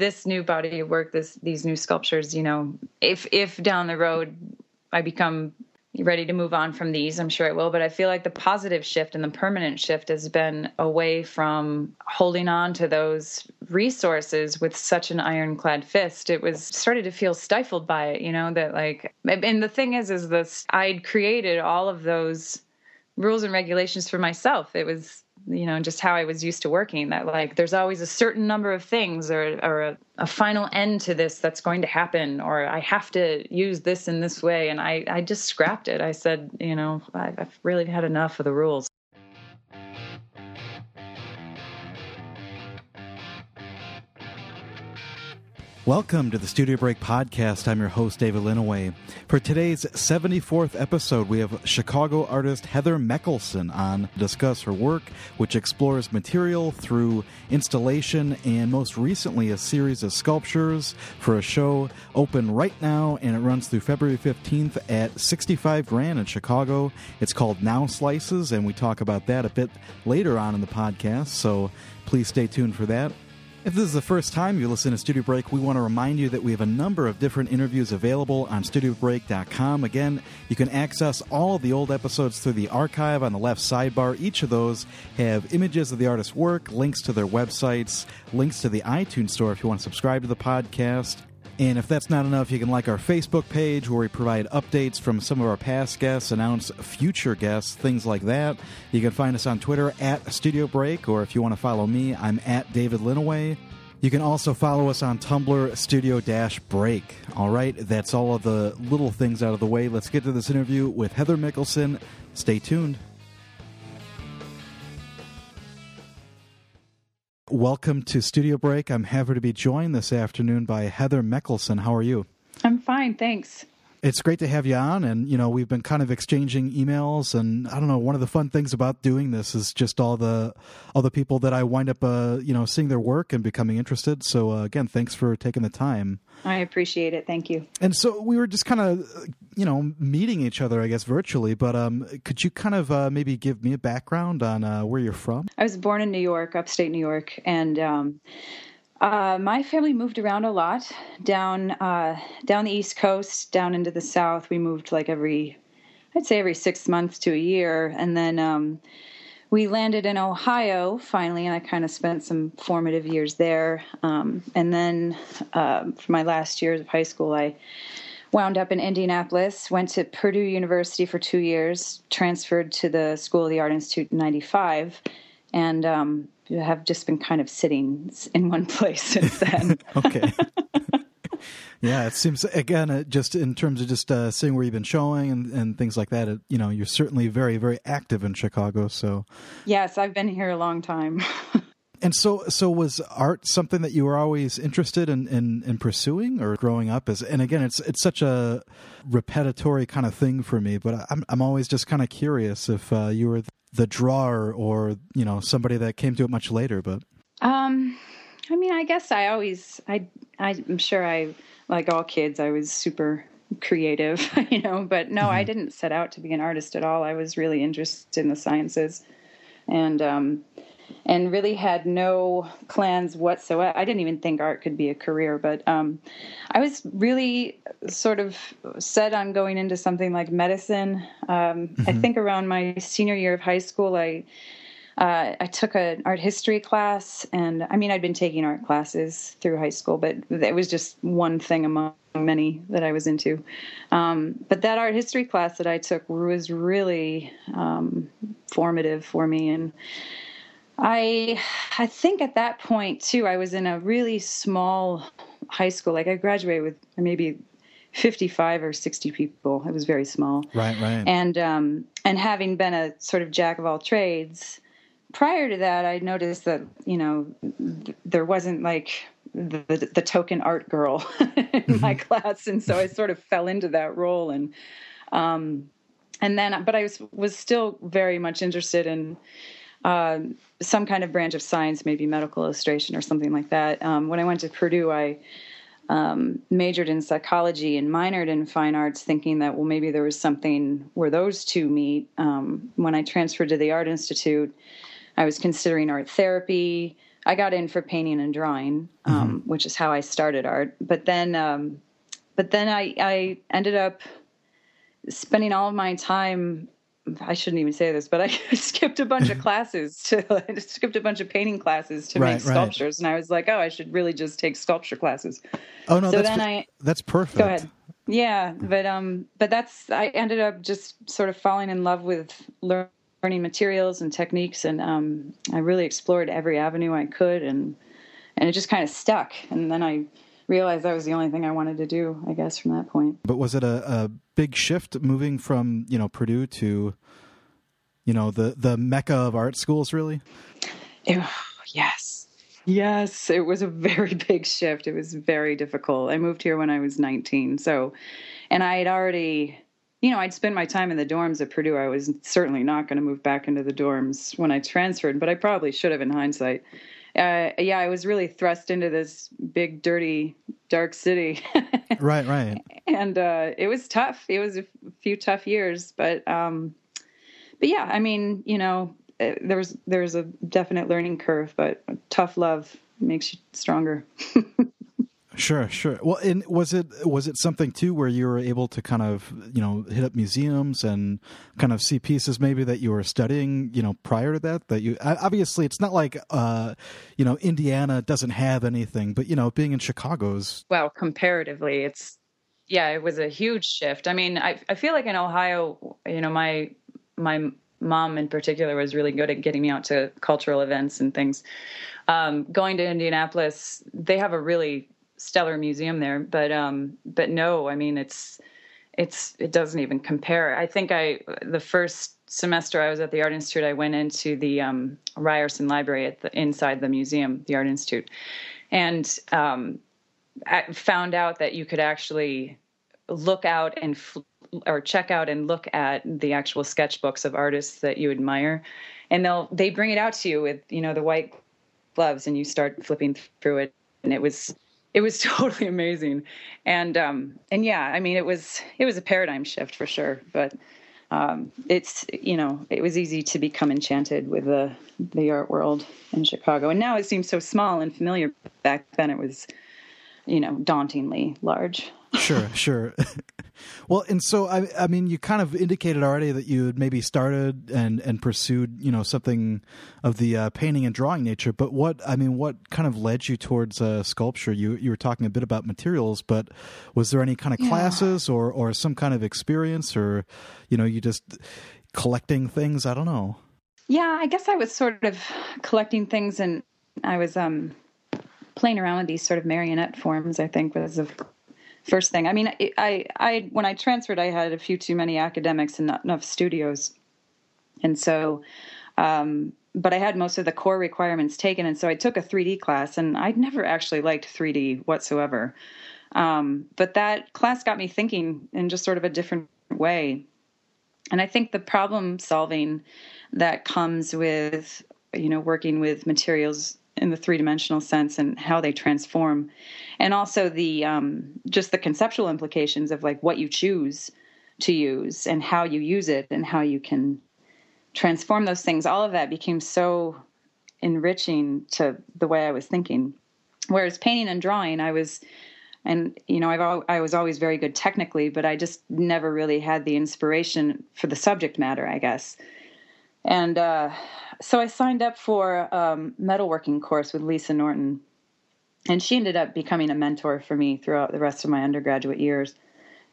this new body of work, this these new sculptures, you know, if if down the road I become ready to move on from these, I'm sure it will. But I feel like the positive shift and the permanent shift has been away from holding on to those resources with such an ironclad fist. It was started to feel stifled by it, you know, that like, and the thing is, is this, I'd created all of those rules and regulations for myself. It was you know just how i was used to working that like there's always a certain number of things or or a, a, final end to this that's going to happen or i have to use this in this way. And i i just scrapped it. I said you know i've really had enough of the rules Welcome to the Studio Break podcast. I'm your host, David Linneweh. For today's 74th episode, we have Chicago artist Heather Mekkelson on discuss her work, which explores material through installation and most recently a series of sculptures for a show open right now and it runs through February 15th at 65 Grand in Chicago. It's called Now Slices, and we talk about that a bit later on in the podcast, so please stay tuned for that. If this is the first time you listen to Studio Break, we want to remind you that we have a number of different interviews available on studiobreak.com. Again, you can access all of the old episodes through the archive on the left sidebar. Each of those have images of the artist's work, links to their websites, links to the iTunes store if you want to subscribe to the podcast, and if that's not enough, you can like our Facebook page where we provide updates from some of our past guests, announce future guests, things like that. You can find us on Twitter at Studio Break, or if you want to follow me, I'm at David Linneweh. You can also follow us on Tumblr, Studio Dash Break. All right, that's all of the little things out of the way. Let's get to this interview with Heather Mekkelson. Stay tuned. Welcome to Studio Break. I'm happy to be joined this afternoon by Heather Mekkelson. How are you? I'm fine, thanks. It's great to have you on, and you know we've been kind of exchanging emails, and I don't know. One of the fun things about doing this is just all the all the people that I wind up, uh, you know, seeing their work and becoming interested. So uh, again, thanks for taking the time. I appreciate it. Thank you. And so we were just kind of, you know, meeting each other, I guess, virtually. But um, could you kind of uh, maybe give me a background on uh, where you're from? I was born in New York, upstate New York, and um, uh, my family moved around a lot down uh, down the East Coast, down into the South. We moved like every, I'd say every six months to a year, and then. Um, we landed in Ohio finally, and I kind of spent some formative years there. Um, and then uh, for my last years of high school, I wound up in Indianapolis, went to Purdue University for two years, transferred to the School of the Art Institute in 95, and um, have just been kind of sitting in one place since then. okay. Yeah, it seems again, uh, just in terms of just uh, seeing where you've been showing and, and things like that. It, you know, you're certainly very, very active in Chicago. So, yes, I've been here a long time. And so, so was art something that you were always interested in, in, in pursuing or growing up as? And again, it's it's such a repetitory kind of thing for me. But I'm I'm always just kind of curious if uh, you were the drawer or you know somebody that came to it much later. But um, I mean, I guess I always I I'm sure I like all kids, I was super creative, you know, but no, mm-hmm. I didn't set out to be an artist at all. I was really interested in the sciences and um, and really had no plans whatsoever. I didn't even think art could be a career, but um, I was really sort of set on going into something like medicine. Um, mm-hmm. I think around my senior year of high school, I uh, I took an art history class, and I mean, I'd been taking art classes through high school, but it was just one thing among many that I was into. Um, but that art history class that I took was really um, formative for me, and I, I think at that point too, I was in a really small high school. Like I graduated with maybe 55 or 60 people. It was very small. Right, right. And um, and having been a sort of jack of all trades, prior to that, I noticed that you know th- there wasn't like the, the, the token art girl in my mm-hmm. class, and so I sort of fell into that role, and um, and then, but I was was still very much interested in. Uh, some kind of branch of science, maybe medical illustration or something like that. Um, when I went to Purdue, I um, majored in psychology and minored in fine arts, thinking that well maybe there was something where those two meet. Um, when I transferred to the Art Institute, I was considering art therapy. I got in for painting and drawing, um, mm-hmm. which is how I started art. But then, um, but then I, I ended up spending all of my time. I shouldn't even say this, but I skipped a bunch of classes to I skipped a bunch of painting classes to right, make sculptures, right. and I was like, oh, I should really just take sculpture classes. Oh no, so that's then I that's perfect. Go ahead. Yeah, but um, but that's I ended up just sort of falling in love with learning materials and techniques, and um, I really explored every avenue I could, and and it just kind of stuck. And then I realized that was the only thing I wanted to do, I guess, from that point. But was it a, a big shift moving from you know Purdue to you know the the mecca of art schools, really? It, yes, yes, it was a very big shift. It was very difficult. I moved here when I was 19, so and I had already you know, I'd spend my time in the dorms at Purdue. I was certainly not going to move back into the dorms when I transferred, but I probably should have in hindsight uh, yeah, I was really thrust into this big, dirty, dark city. right, right. And uh, it was tough. It was a few tough years, but um, but yeah, I mean, you know, uh, there was there was a definite learning curve, but tough love makes you stronger. Sure, sure. Well, and was it was it something too where you were able to kind of you know hit up museums and kind of see pieces maybe that you were studying you know prior to that that you obviously it's not like uh you know Indiana doesn't have anything, but you know being in Chicago's well comparatively it's yeah it was a huge shift. I mean I I feel like in Ohio you know my my mom in particular was really good at getting me out to cultural events and things. Um, going to Indianapolis, they have a really stellar museum there, but um, but no, I mean it's it's it doesn't even compare. I think I the first semester I was at the Art Institute, I went into the um, Ryerson Library at the inside the museum, the Art Institute, and um, I found out that you could actually look out and fl- or check out and look at the actual sketchbooks of artists that you admire, and they'll they bring it out to you with you know the white gloves, and you start flipping through it, and it was it was totally amazing. And um and yeah i mean it was it was a paradigm shift for sure but um it's you know it was easy to become enchanted with the the art world in chicago. And now it seems so small and familiar. Back then it was you know dauntingly large sure sure well, and so I, I mean, you kind of indicated already that you had maybe started and and pursued, you know, something of the uh, painting and drawing nature. But what I mean, what kind of led you towards uh, sculpture? You you were talking a bit about materials, but was there any kind of yeah. classes or or some kind of experience, or you know, you just collecting things? I don't know. Yeah, I guess I was sort of collecting things, and I was um playing around with these sort of marionette forms. I think was the first thing. I mean, I, I, when I transferred, I had a few too many academics and not enough studios, and so, um, but I had most of the core requirements taken, and so I took a 3D class, and I'd never actually liked 3D whatsoever. Um, but that class got me thinking in just sort of a different way, and I think the problem solving that comes with you know working with materials in the three dimensional sense and how they transform, and also the um, just the conceptual implications of like what you choose to use and how you use it and how you can transform those things. All of that became so enriching to the way I was thinking. Whereas painting and drawing, I was and you know I've I was always very good technically, but I just never really had the inspiration for the subject matter, I guess. And uh, so I signed up for um, metalworking course with Lisa Norton, and she ended up becoming a mentor for me throughout the rest of my undergraduate years.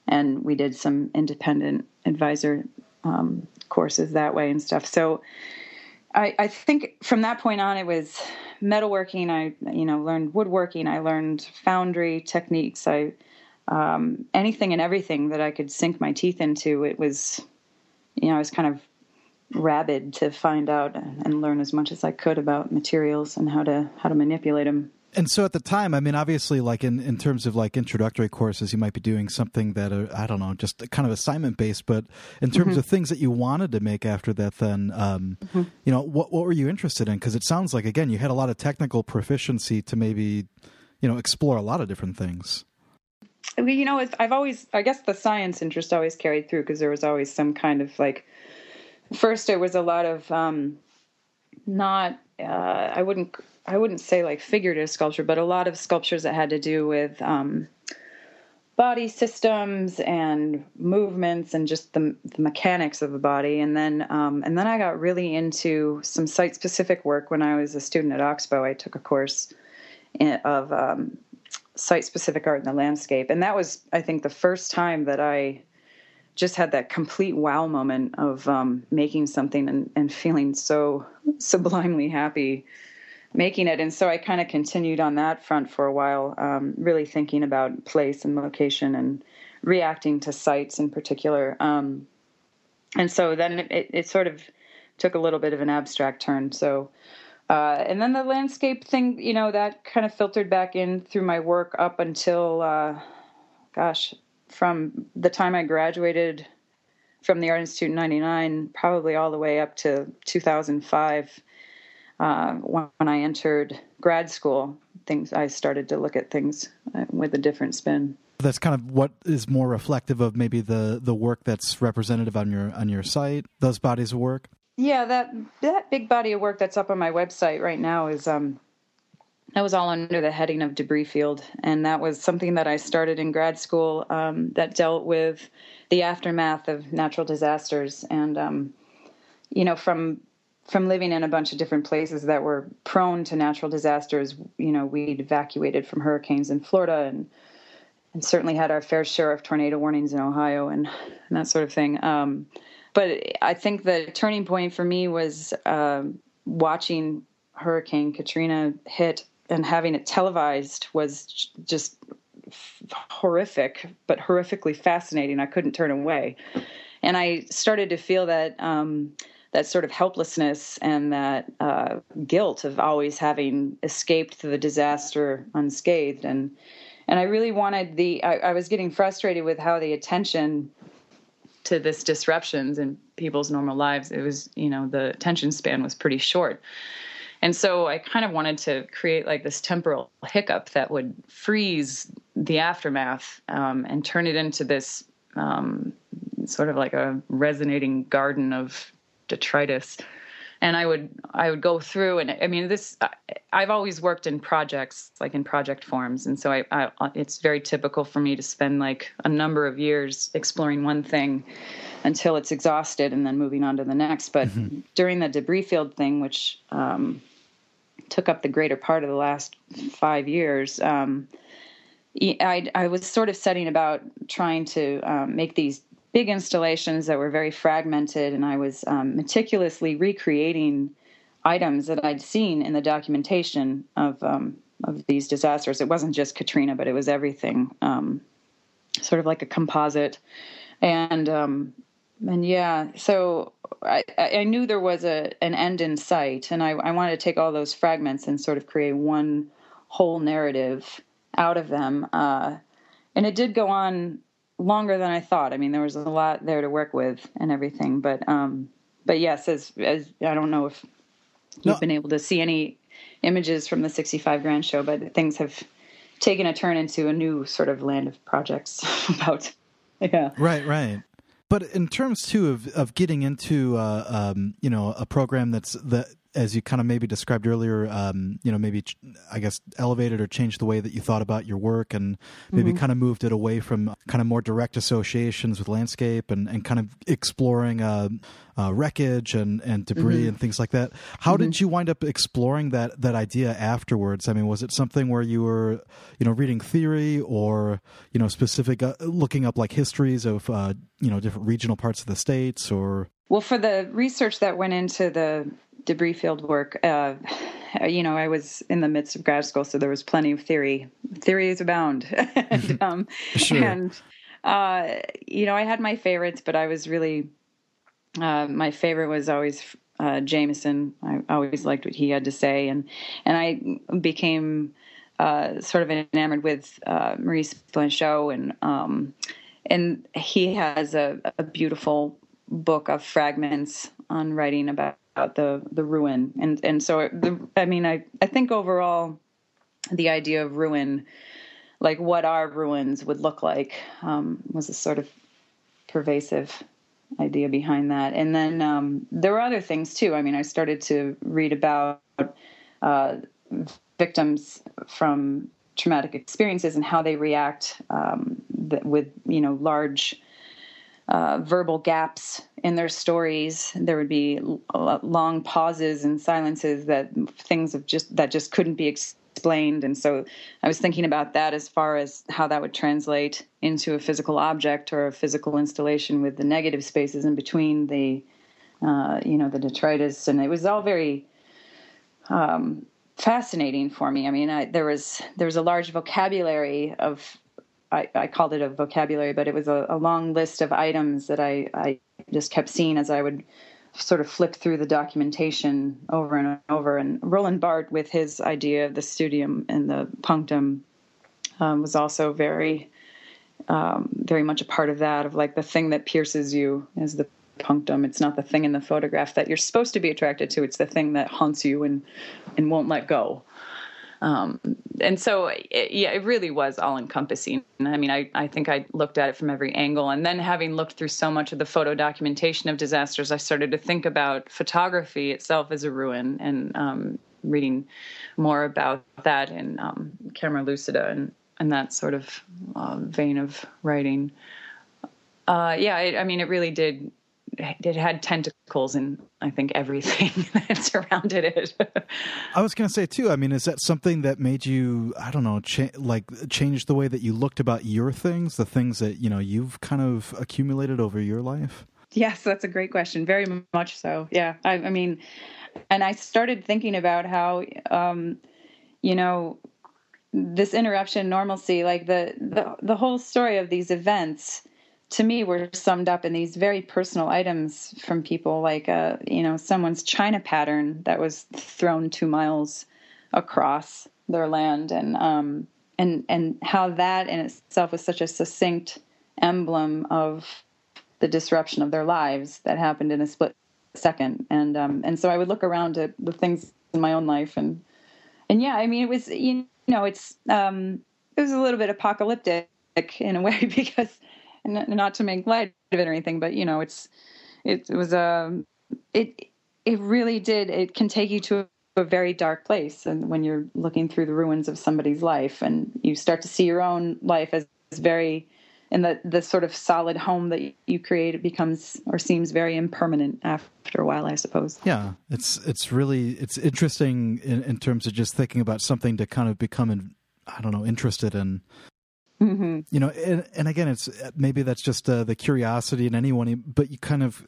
And we did some independent advisor um, courses that way and stuff. So I, I, think from that point on, it was metalworking. I, you know, learned woodworking. I learned foundry techniques. I um, anything and everything that I could sink my teeth into. It was, you know, I was kind of rabid to find out and learn as much as I could about materials and how to how to manipulate them. And so at the time, I mean, obviously, like in, in terms of like introductory courses, you might be doing something that are, I don't know, just kind of assignment based. But in terms mm-hmm. of things that you wanted to make after that, then, um, mm-hmm. you know, what what were you interested in? Because it sounds like again, you had a lot of technical proficiency to maybe, you know, explore a lot of different things. You know, I've always, I guess, the science interest always carried through because there was always some kind of like first it was a lot of um, not uh, I wouldn't I wouldn't say like figurative sculpture, but a lot of sculptures that had to do with um, body systems and movements and just the, the mechanics of the body. And then um, and then I got really into some site specific work when I was a student at Oxbow. I took a course in, of um, site specific art in the landscape, and that was I think the first time that I just had that complete wow moment of um, making something and, and feeling so sublimely happy making it. And so I kind of continued on that front for a while, um, really thinking about place and location and reacting to sites in particular. Um, and so then it, it, sort of took a little bit of an abstract turn. So, uh, and then the landscape thing, you know, that kind of filtered back in through my work up until, uh, gosh, from the time I graduated from the Art Institute in 99, probably all the way up to 2005 uh, when I entered grad school, things I started to look at things uh, with a different spin. That's kind of what is more reflective of maybe the the work that's representative on your on your site. Those bodies of work. Yeah, that that big body of work that's up on my website right now is um, that was all under the heading of debris field, and that was something that I started in grad school um, that dealt with the aftermath of natural disasters and um, you know from from living in a bunch of different places that were prone to natural disasters, you know, we'd evacuated from hurricanes in Florida and and certainly had our fair share of tornado warnings in Ohio and, and that sort of thing. Um, but I think the turning point for me was uh, watching Hurricane Katrina hit and having it televised was just horrific, but horrifically fascinating. I couldn't turn away, and I started to feel that. Um, that sort of helplessness and that uh, guilt of always having escaped the disaster unscathed and and I really wanted the I, I, was getting frustrated with how the attention to this disruptions in people's normal lives it was you know the attention span was pretty short and so I kind of wanted to create like this temporal hiccup that would freeze the aftermath um, and turn it into this um, sort of like a resonating garden of detritus. And i would i would go through and i mean this i've always worked in projects like in project forms. And so I, I, it's very typical for me to spend like a number of years exploring one thing until it's exhausted and then moving on to the next. But mm-hmm. during the debris field thing which um, took up the greater part of the last five years um, I, I was sort of setting about trying to um, make these big installations that were very fragmented, and I was um, meticulously recreating items that I'd seen in the documentation of um, of these disasters. It wasn't just Katrina, but it was everything, um, sort of like a composite, and um, and yeah, so I, I knew there was a an end in sight, and I, I wanted to take all those fragments and sort of create one whole narrative out of them. Uh, and it did go on longer than I thought. I mean, there was a lot there to work with and everything, but um, but yes, as as I don't know if you've no. been able to see any images from the 65 grand show, but things have taken a turn into a new sort of land of projects about yeah. Right, right. But in terms too of of getting into uh, um, you know a program that's that as you kind of maybe described earlier, um, you know, maybe I guess elevated or changed the way that you thought about your work, and maybe mm-hmm. kind of moved it away from kind of more direct associations with landscape, and, and kind of exploring uh, uh, wreckage and, and debris mm-hmm. and things like that. How mm-hmm. did you wind up exploring that that idea afterwards? I mean, was it something where you were, you know, reading theory or you know, specific uh, looking up like histories of uh, you know different regional parts of the states or well, for the research that went into the debris field work, uh, you know, I was in the midst of grad school, so there was plenty of theory. Theories abound. and, um, sure. and uh, you know, I had my favorites, but I was really, uh, my favorite was always uh, Jameson. I always liked what he had to say. And, and I became uh, sort of enamored with uh, Maurice Blanchot and, um, and he has a, a beautiful book of fragments on writing about the the ruin. And and so the i mean i i think overall the idea of ruin like what our ruins would look like um, was a sort of pervasive idea behind that. And then um, there were other things too. I mean i started to read about uh, victims from traumatic experiences and how they react um, with you know large uh, verbal gaps in their stories. There would be long pauses and silences that things of just that just couldn't be explained. And so I was thinking about that as far as how that would translate into a physical object or a physical installation with the negative spaces in between the uh, you know the detritus, and it was all very. Um, fascinating for me. I mean, I, there was there was a large vocabulary of I, I, called it a vocabulary, but it was a, a, long list of items that I, I just kept seeing as I would sort of flip through the documentation over and over. And Roland Barthes, with his idea of the studium and the punctum, um, was also very, um, very much a part of that. Of like the thing that pierces you is the punctum. It's not the thing in the photograph that you're supposed to be attracted to. It's the thing that haunts you and and won't let go. Um, and so, it, yeah, it really was all encompassing. I mean, I, I think I looked at it from every angle. And then, having looked through so much of the photo documentation of disasters, I started to think about photography itself as a ruin and um, reading more about that in um, Camera Lucida and, and that sort of uh, vein of writing. Uh, yeah, I mean, it really did it had tentacles in I think everything that surrounded it. I was going to say too. I mean, is that something that made you I don't know, cha- like change the way that you looked about your things, the things that you know you've kind of accumulated over your life? Yes, that's a great question. Very much so. Yeah, I, I mean, and I started thinking about how, um, you know, this interruption normalcy, like the the the whole story of these events to me were summed up in these very personal items from people like uh, you know someone's china pattern that was thrown two miles across their land. And um, and and how that in itself was such a succinct emblem of the disruption of their lives that happened in a split second. And um, and so I would look around at the things in my own life and and yeah I mean it was you know it's um, it was a little bit apocalyptic in a way because not to make light of it or anything, but you know, it's it, it was a um, it it really did. It can take you to a very dark place, and when you're looking through the ruins of somebody's life, and you start to see your own life as very and the the sort of solid home that you create it becomes or seems very impermanent after a while i suppose yeah it's it's really it's interesting in, in terms of just thinking about something to kind of become in, i don't know interested in Mm-hmm. You know, and, and again, it's maybe that's just uh, the curiosity in anyone, but you kind of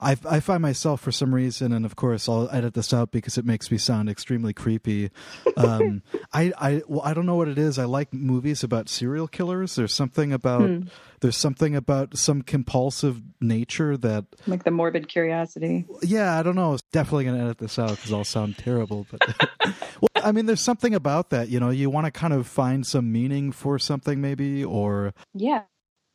I, I find myself for some reason, and of course I'll edit this out because it makes me sound extremely creepy. Um, I I well, I don't know what it is. I like movies about serial killers. There's something about hmm. there's something about some compulsive nature that like the morbid curiosity. Yeah, I don't know. definitely gonna edit this out because I'll sound terrible. But well, I mean, there's something about that. You know, you want to kind of find some meaning for something, maybe, or yeah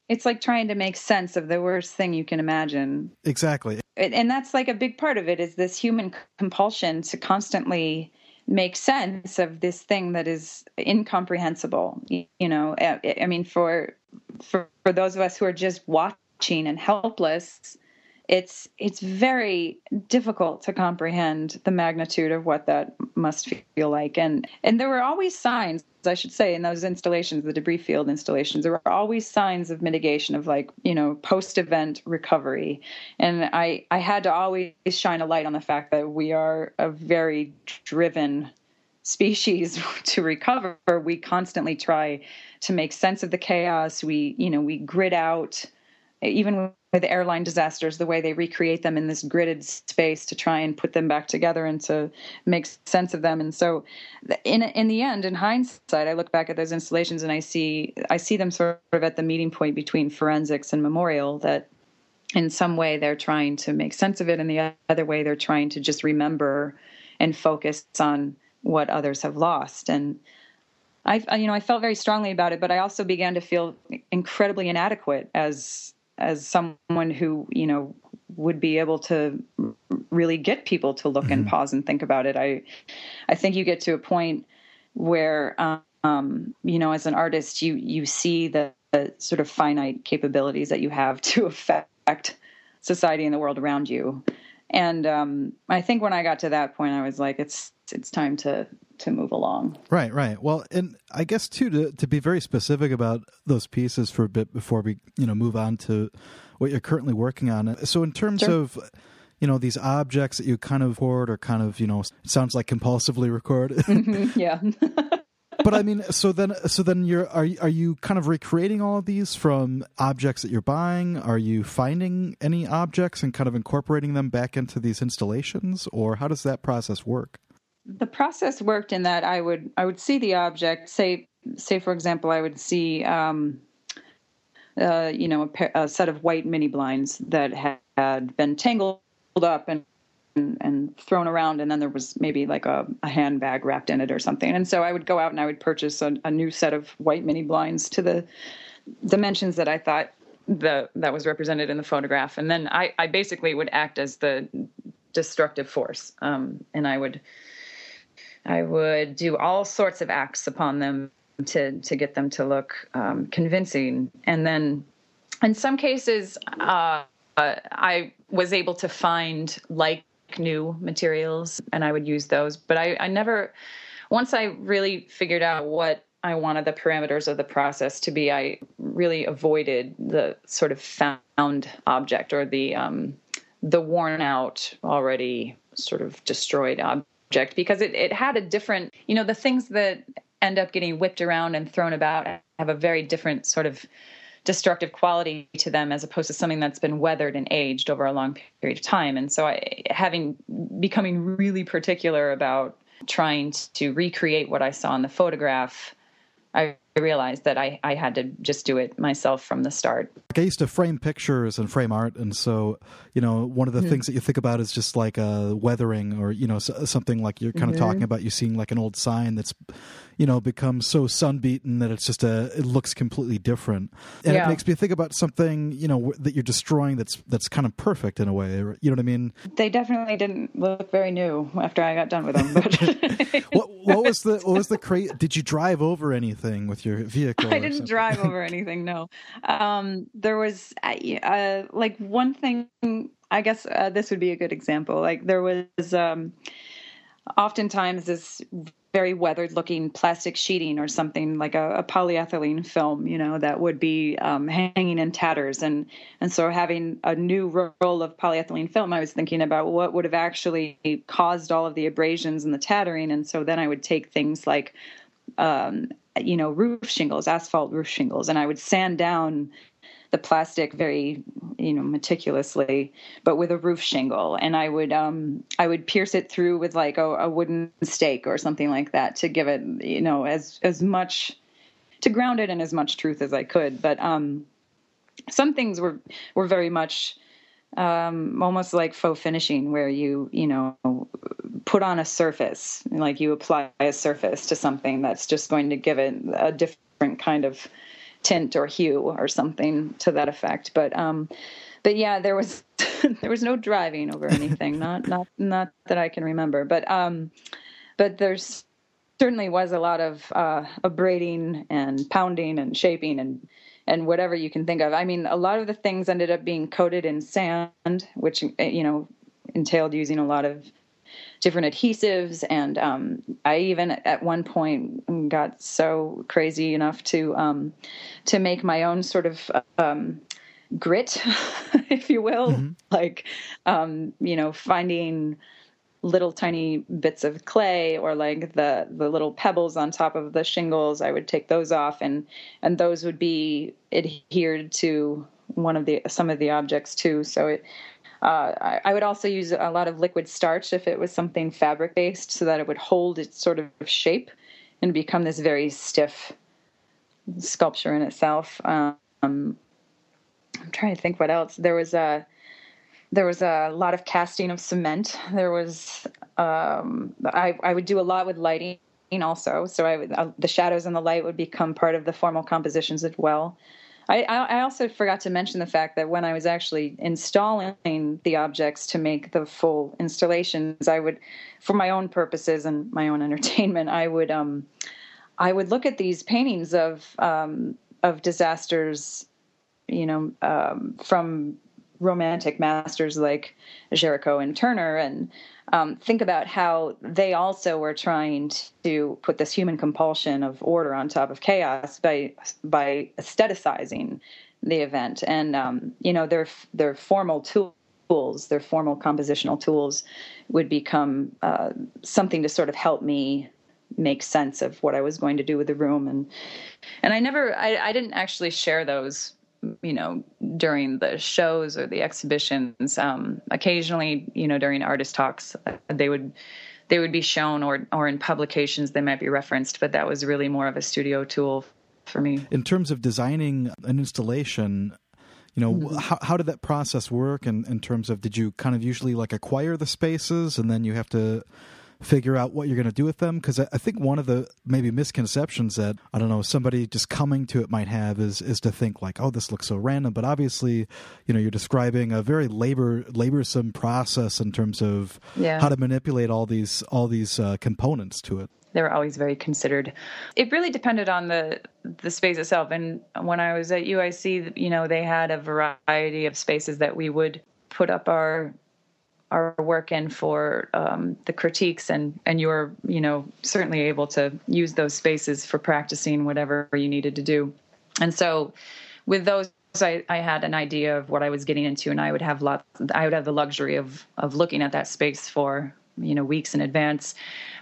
it's like trying to make sense of the worst thing you can imagine. Exactly. And that's like a big part of it is this human compulsion to constantly make sense of this thing that is incomprehensible. You know, I mean, for for, for those of us who are just watching and helpless, it's it's very difficult to comprehend the magnitude of what that must feel like. And and there were always signs i should say in those installations the debris field installations there were always signs of mitigation of like you know post event recovery. And i i had to always shine a light on the fact that we are a very driven species to recover. We constantly try to make sense of the chaos. We you know we grid out. Even with airline disasters, the way they recreate them in this gridded space to try and put them back together and to make sense of them. And so, in in the end, in hindsight, I look back at those installations and I see I see them sort of at the meeting point between forensics and memorial. That in some way they're trying to make sense of it, and the other way they're trying to just remember and focus on what others have lost. And I, you know, I felt very strongly about it, but I also began to feel incredibly inadequate as as someone who you know would be able to really get people to look mm-hmm. and pause and think about it i i think you get to a point where um, you know as an artist you you see the, the, sort of finite capabilities that you have to affect society and the world around you and um, i think when i got to that point i was like it's it's time to to move along. Right, right. Well, and I guess too to to be very specific about those pieces for a bit before we you know move on to what you're currently working on. So in terms sure. of you know these objects that you kind of record or kind of you know sounds like compulsively record. mm-hmm, yeah. but I mean, so then, so then you're are are you kind of recreating all of these from objects that you're buying? Are you finding any objects and kind of incorporating them back into these installations, or how does that process work? The process worked in that I would I would see the object. Say say for example, I would see. Um, uh, you know, a, pair, a, set of white mini blinds that had been tangled up and and, and thrown around, and then there was maybe like a, a, handbag wrapped in it or something. And so I would go out and I would purchase a, a new set of white mini blinds to the dimensions that I thought the that was represented in the photograph, and then I, I basically would act as the destructive force, um, and I would I would do all sorts of acts upon them to to get them to look um, convincing, and then in some cases. Uh, I was able to find like new materials and I would use those. But I, I never, once I really figured out what I wanted the parameters of the process to be, I really avoided the sort of found object or the um, the worn out, already sort of destroyed object because it, it had a different, you know, the things that end up getting whipped around and thrown about have a very different sort of destructive quality to them as opposed to something that's been weathered and aged over a long period of time. And so I having becoming really particular about trying to recreate what I saw in the photograph, I realized that I, I had to just do it myself from the start. I used to frame pictures and frame art, and so you know one of the mm-hmm. things that you think about is just like a weathering, or you know something like you're kind of mm-hmm. talking about. You seeing like an old sign that's you know becomes so sunbeaten that it's just a it looks completely different, and yeah. it makes me think about something you know that you're destroying that's that's kind of perfect in a way. You know what I mean? They definitely didn't look very new after I got done with them. But what, what was the what was the cra- Did you drive over anything with your vehicle? I didn't drive over anything. No, um, there was uh, like one thing. I guess uh, this would be a good example. Like there was um, oftentimes this very weathered looking plastic sheeting or something like a, a polyethylene film, you know, that would be um, hanging in tatters. And, and so having a new roll of polyethylene film, I was thinking about what would have actually caused all of the abrasions and the tattering. And so then I would take things like, um, you know, roof shingles, asphalt roof shingles, and I would sand down the plastic very you know meticulously but with a roof shingle. And i would um i would pierce it through with like a, a wooden stake or something like that to give it you know as as much to ground it in as much truth as i could. But um some things were were very much um almost like faux finishing where you you know put on a surface like you apply a surface to something that's just going to give it a different kind of tint or hue or something to that effect. But um, but yeah, there was there was no driving over anything, not not not that I can remember. But um, but there's certainly was a lot of uh, abrading and pounding and shaping and and whatever you can think of. I mean, a lot of the things ended up being coated in sand, which you know entailed using a lot of different adhesives. And um, I even at one point got so crazy enough to um, to make my own sort of um, grit, if you will, mm-hmm. like um, you know finding little tiny bits of clay or like the the little pebbles on top of the shingles i would take those off and and those would be adhered to one of the some of the objects too so it uh, I, I, would also use a lot of liquid starch if it was something fabric based so that it would hold its sort of shape and become this very stiff sculpture in itself. Um, I'm trying to think what else. There was a there was a lot of casting of cement. There was um, I, I would do a lot with lighting also. So I would, uh, the shadows and the light would become part of the formal compositions as well. I, I also forgot to mention the fact that when I was actually installing the objects to make the full installations, I would, for my own purposes and my own entertainment, I would um, I would look at these paintings of um, of disasters, you know, um, from romantic masters like Géricault and Turner, and um, think about how they also were trying to put this human compulsion of order on top of chaos by by aestheticizing the event, and um, you know their their formal tools, their formal compositional tools, would become uh, something to sort of help me make sense of what I was going to do with the room, and and I never, I, I didn't actually share those you know during the shows or the exhibitions um, occasionally you know during artist talks they would they would be shown or or in publications they might be referenced but that was really more of a studio tool for me in terms of designing an installation you know mm-hmm. how, how did that process work in, in terms of did you kind of usually like acquire the spaces and then you have to figure out what you're going to do with them because I, I think one of the maybe misconceptions that I don't know somebody just coming to it might have is is to think like oh this looks so random but obviously you know you're describing a very labor laborsome process in terms of yeah. how to manipulate all these all these uh, components to it they were always very considered. It really depended on the the space itself. And when I was at UIC, you know, they had a variety of spaces that we would put up our our work in for um, the critiques and and you were you know certainly able to use those spaces for practicing whatever you needed to do and so with those I, I had an idea of what I was getting into and I would have lots I would have the luxury of of looking at that space for you know weeks in advance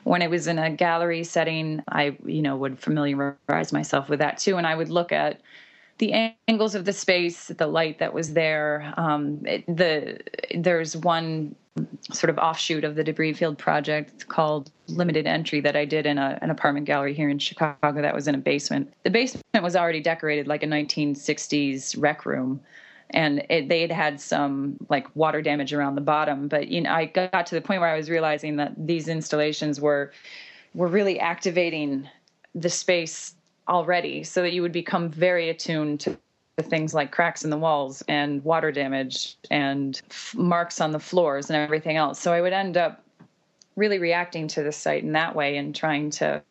when it was in a gallery setting I you know would familiarize myself with that too and I would look at the angles of the space, the light that was there. Um, it, the there's one sort of offshoot of the debris field project called limited entry that I did in a, an apartment gallery here in Chicago that was in a basement. The basement was already decorated like a 1960s rec room and it, they had had some like water damage around the bottom but you know I got to the point where I was realizing that these installations were were really activating the space already so that you would become very attuned to things like cracks in the walls and water damage and f- marks on the floors and everything else. So I would end up really reacting to the site in that way and trying to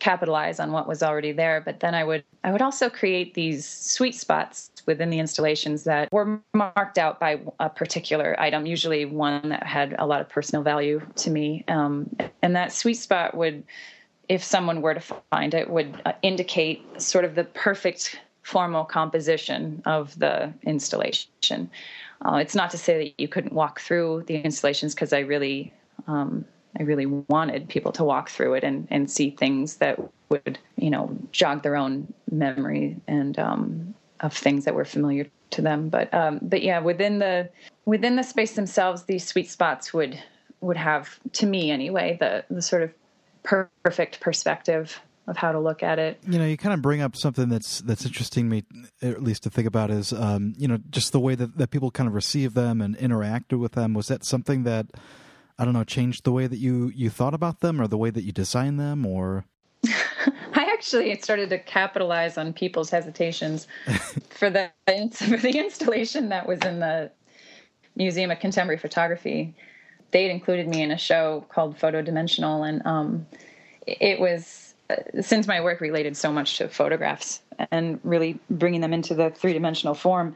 capitalize on what was already there but then i would i would also create these sweet spots within the installations that were marked out by a particular item usually one that had a lot of personal value to me um, and that sweet spot would if someone were to find it, would uh, indicate sort of the perfect formal composition of the installation. Uh, it's not to say that you couldn't walk through the installations because I really, um, I really wanted people to walk through it and, and see things that would, you know, jog their own memory and um, of things that were familiar to them. But um, but yeah, within the within the space themselves, these sweet spots would would have, to me anyway, the the sort of perfect perspective of how to look at it. You know, you kind of bring up something that's that's interesting me at least to think about is um, you know, just the way that, that people kind of receive them and interacted with them. Was that something that I don't know, changed the way that you you thought about them or the way that you designed them or I actually started to capitalize on people's hesitations for the for the installation that was in the Museum of Contemporary Photography they had included me in a show called Photo Dimensional, and um, it was since my work related so much to photographs and really bringing them into the three dimensional form.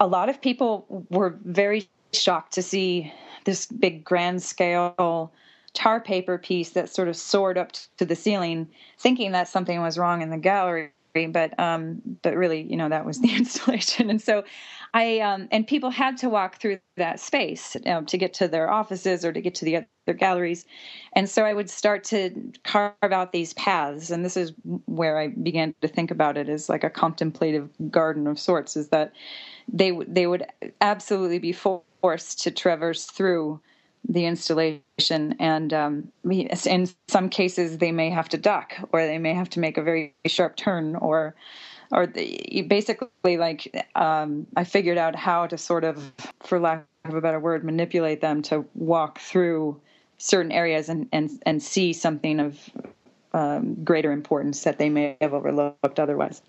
A lot of people were very shocked to see this big grand scale tar paper piece that sort of soared up to the ceiling, thinking that something was wrong in the gallery but um, but really, you know, that was the installation. And so, I um, and people had to walk through that space you know, to get to their offices or to get to the other galleries, and so I would start to carve out these paths. And this is where I began to think about it as like a contemplative garden of sorts. Is that they they would absolutely be forced to traverse through the installation and um, in some cases they may have to duck or they may have to make a very sharp turn or or the, basically like um, i figured out how to sort of for lack of a better word manipulate them to walk through certain areas and and, and see something of um, greater importance that they may have overlooked otherwise.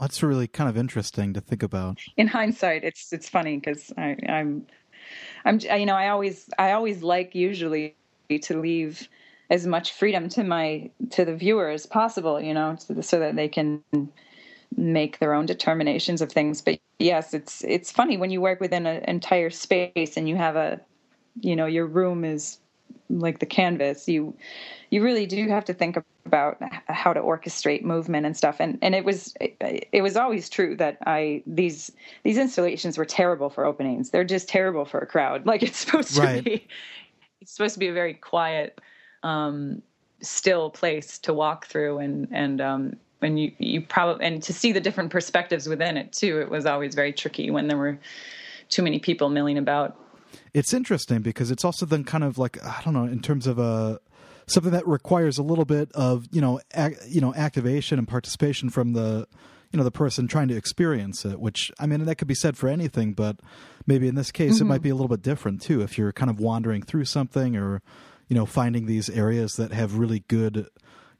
That's really kind of interesting to think about. In hindsight it's it's funny because i'm I'm you know I always I always like usually to leave as much freedom to my to the viewer as possible you know so that they can make their own determinations of things. But yes it's it's funny when you work within an entire space and you have a you know your room is like the canvas you you really do have to think about how to orchestrate movement and stuff. And and it was it was always true that i these these installations were terrible for openings. They're just terrible for a crowd. Like it's supposed right. to be it's supposed to be a very quiet um still place to walk through and and um and you you probably and to see the different perspectives within it too it was always very tricky when there were too many people milling about it's interesting because it's also then kind of like I don't know in terms of a something that requires a little bit of you know ac- you know activation and participation from the you know the person trying to experience it which i mean that could be said for anything but maybe in this case mm-hmm. it might be a little bit different too if you're kind of wandering through something or you know finding these areas that have really good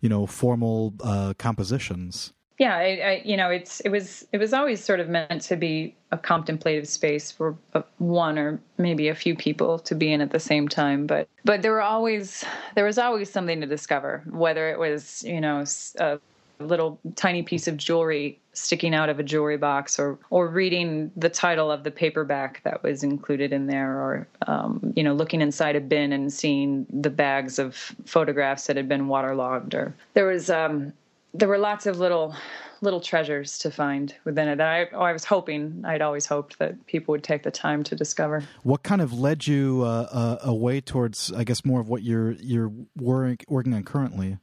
you know formal uh, compositions. Yeah I, I, you know it's it was it was always sort of meant to be a contemplative space for one or maybe a few people to be in at the same time but but there were always there was always something to discover whether it was you know a little tiny piece of jewelry sticking out of a jewelry box or or reading the title of the paperback that was included in there or um, you know looking inside a bin and seeing the bags of photographs that had been waterlogged or there was um, there were lots of little little treasures to find within it that I, oh, I was hoping I'd always hoped that people would take the time to discover. What kind of led you uh, uh, away towards, I guess, more of what you're you're work, working on currently?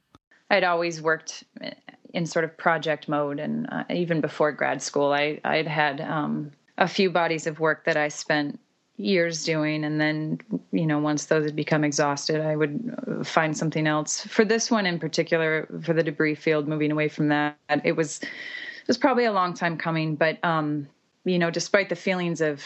I'd always worked in sort of project mode, and uh, even before grad school, I I'd had um, a few bodies of work that I spent years doing. And then you know once those had become exhausted i would uh, find something else. For this one in particular for the debris field moving away from that it was it was probably a long time coming. But um you know despite the feelings of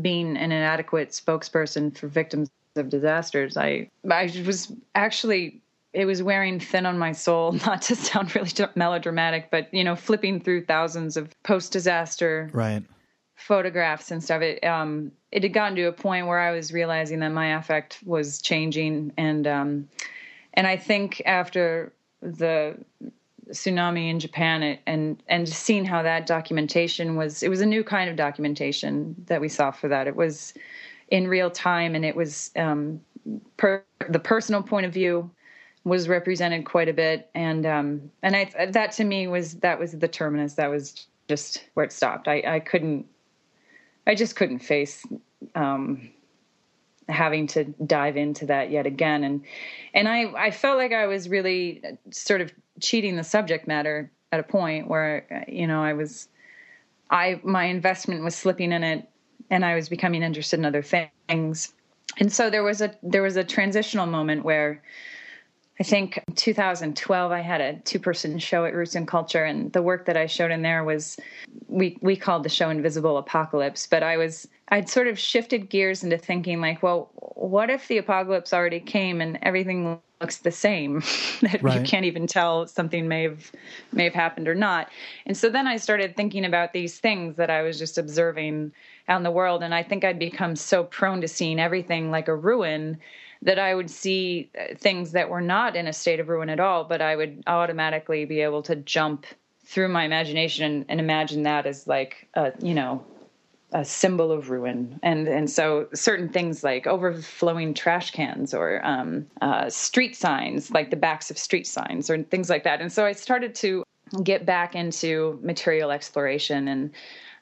being an inadequate spokesperson for victims of disasters i i was actually it was wearing thin on my soul not to sound really melodramatic but you know flipping through thousands of post disaster right. photographs and stuff. It um it had gotten to a point where i was realizing that my affect was changing and um and i think after the tsunami in japan it, and and seeing how that documentation was it was a new kind of documentation that we saw for that. It was in real time and it was um per the personal point of view was represented quite a bit. And um and i that to me was that was the terminus. That was just where it stopped. I i couldn't I just couldn't face um, having to dive into that yet again, and and I I felt like I was really sort of cheating the subject matter at a point where you know I was I my investment was slipping in it, and I was becoming interested in other things, and so there was a there was a transitional moment where I think 2012 I had a two person show at Roots and Culture and the work that I showed in there was we we called the show Invisible Apocalypse but I was I'd sort of shifted gears into thinking like well what if the apocalypse already came and everything looks the same that right. you can't even tell something may have may have happened or not and so then I started thinking about these things that I was just observing out in the world and I think I'd become so prone to seeing everything like a ruin that I would see uh, things that were not in a state of ruin at all, but I would automatically be able to jump through my imagination and, and imagine that as like a, you know a symbol of ruin. And and so certain things like overflowing trash cans or um, uh, street signs like the backs of street signs or things like that. And so i started to get back into material exploration and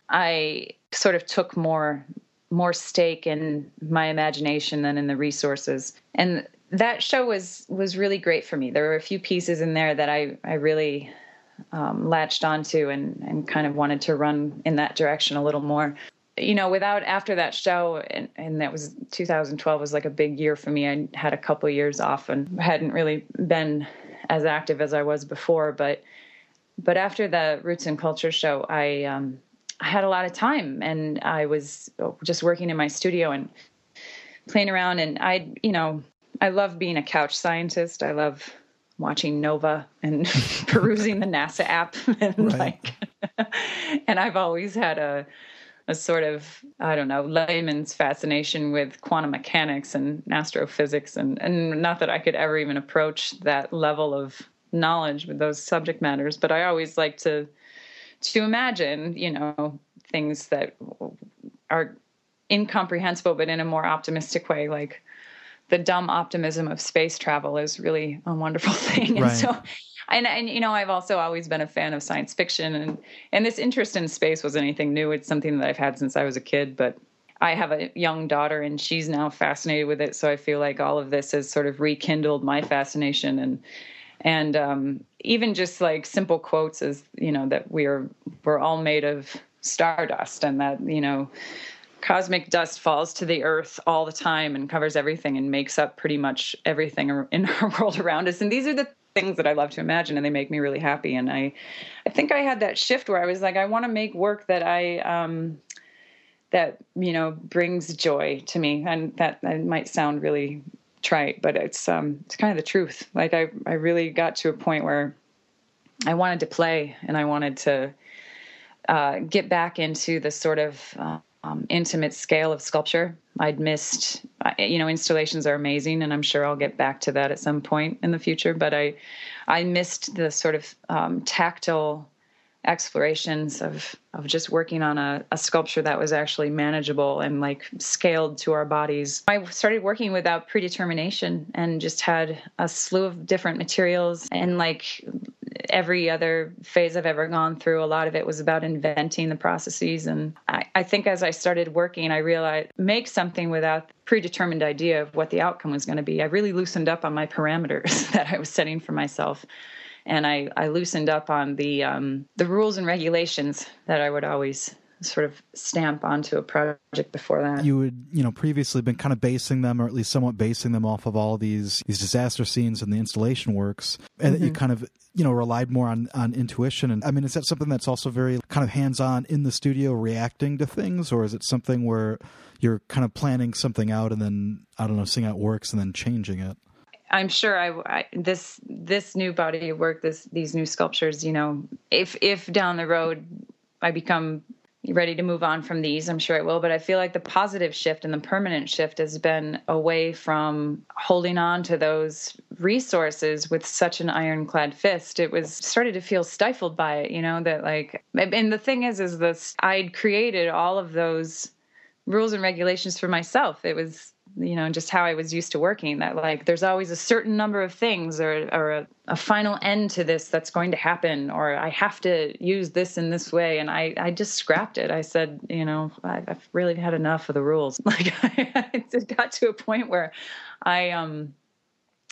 i sort of took more more stake in my imagination than in the resources. And that show was was really great for me. There were a few pieces in there that I I really um, latched onto and and kind of wanted to run in that direction a little more. You know, without after that show, and, and that was 2012 was like a big year for me. I had a couple years off and hadn't really been as active as I was before. But but after the Roots and Culture show, I um, I had a lot of time and I was just working in my studio and playing around. And I, you know, I love being a couch scientist. I love watching Nova and perusing the NASA app and right. like, and I've always had a, a sort of I don't know layman's fascination with quantum mechanics and astrophysics and and not that I could ever even approach that level of knowledge with those subject matters but I always like to to imagine, you know, things that are incomprehensible, but in a more optimistic way. Like the dumb optimism of space travel is really a wonderful thing. Right. And so, and, and you know, I've also always been a fan of science fiction, and and this interest in space was anything new. It's something that I've had since I was a kid, but. I have a young daughter and she's now fascinated with it. So I feel like all of this has sort of rekindled my fascination and and um, even just like simple quotes as you know that we're we're all made of stardust and that you know cosmic dust falls to the earth all the time and covers everything and makes up pretty much everything in our world around us. And these are the things that I love to imagine and they make me really happy. And I I think I had that shift where I was like I want to make work that I um that you know brings joy to me. And that, that might sound really trite but it's um it's kind of the truth like I I really got to a point where I wanted to play and I wanted to uh, get back into the sort of uh, um, intimate scale of sculpture. I'd missed, you know, installations are amazing, and I'm sure I'll get back to that at some point in the future. But I, I missed the sort of um, tactile explorations of of just working on a, a sculpture that was actually manageable and like scaled to our bodies. I started working without predetermination and just had a slew of different materials and like every other phase I've ever gone through, a lot of it was about inventing the processes. And I, I think as I started working, I realized make something without predetermined idea of what the outcome was going to be. I really loosened up on my parameters that I was setting for myself and I, I loosened up on the um, the rules and regulations that I would always sort of stamp onto a project before that. You would, you know, previously been kind of basing them, or at least somewhat basing them off of all these these disaster scenes and the installation works, and mm-hmm. you kind of, you know, relied more on on intuition. And I mean, is that something that's also very kind of hands on in the studio, reacting to things, or is it something where you're kind of planning something out and then I don't know, seeing how it works and then changing it? I'm sure I, I, this this new body of work, this these new sculptures, you know, if if down the road I become ready to move on from these, I'm sure I will. But I feel like the positive shift and the permanent shift has been away from holding on to those resources with such an ironclad fist. It was started to feel stifled by it, you know, that like and the thing is is this I'd created all of those rules and regulations for myself. It was you know just how i was used to working that like there's always a certain number of things or or a, a, final end to this that's going to happen or i have to use this in this way. And i i just scrapped it. I said you know I, have really had enough of the rules. Like I, it got to a point where i um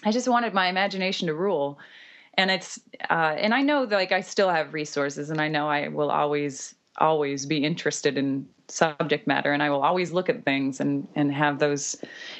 i just wanted my imagination to rule. And it's uh and i know that like i still have resources and i know i will always always be interested in subject matter and I will always look at things and and have those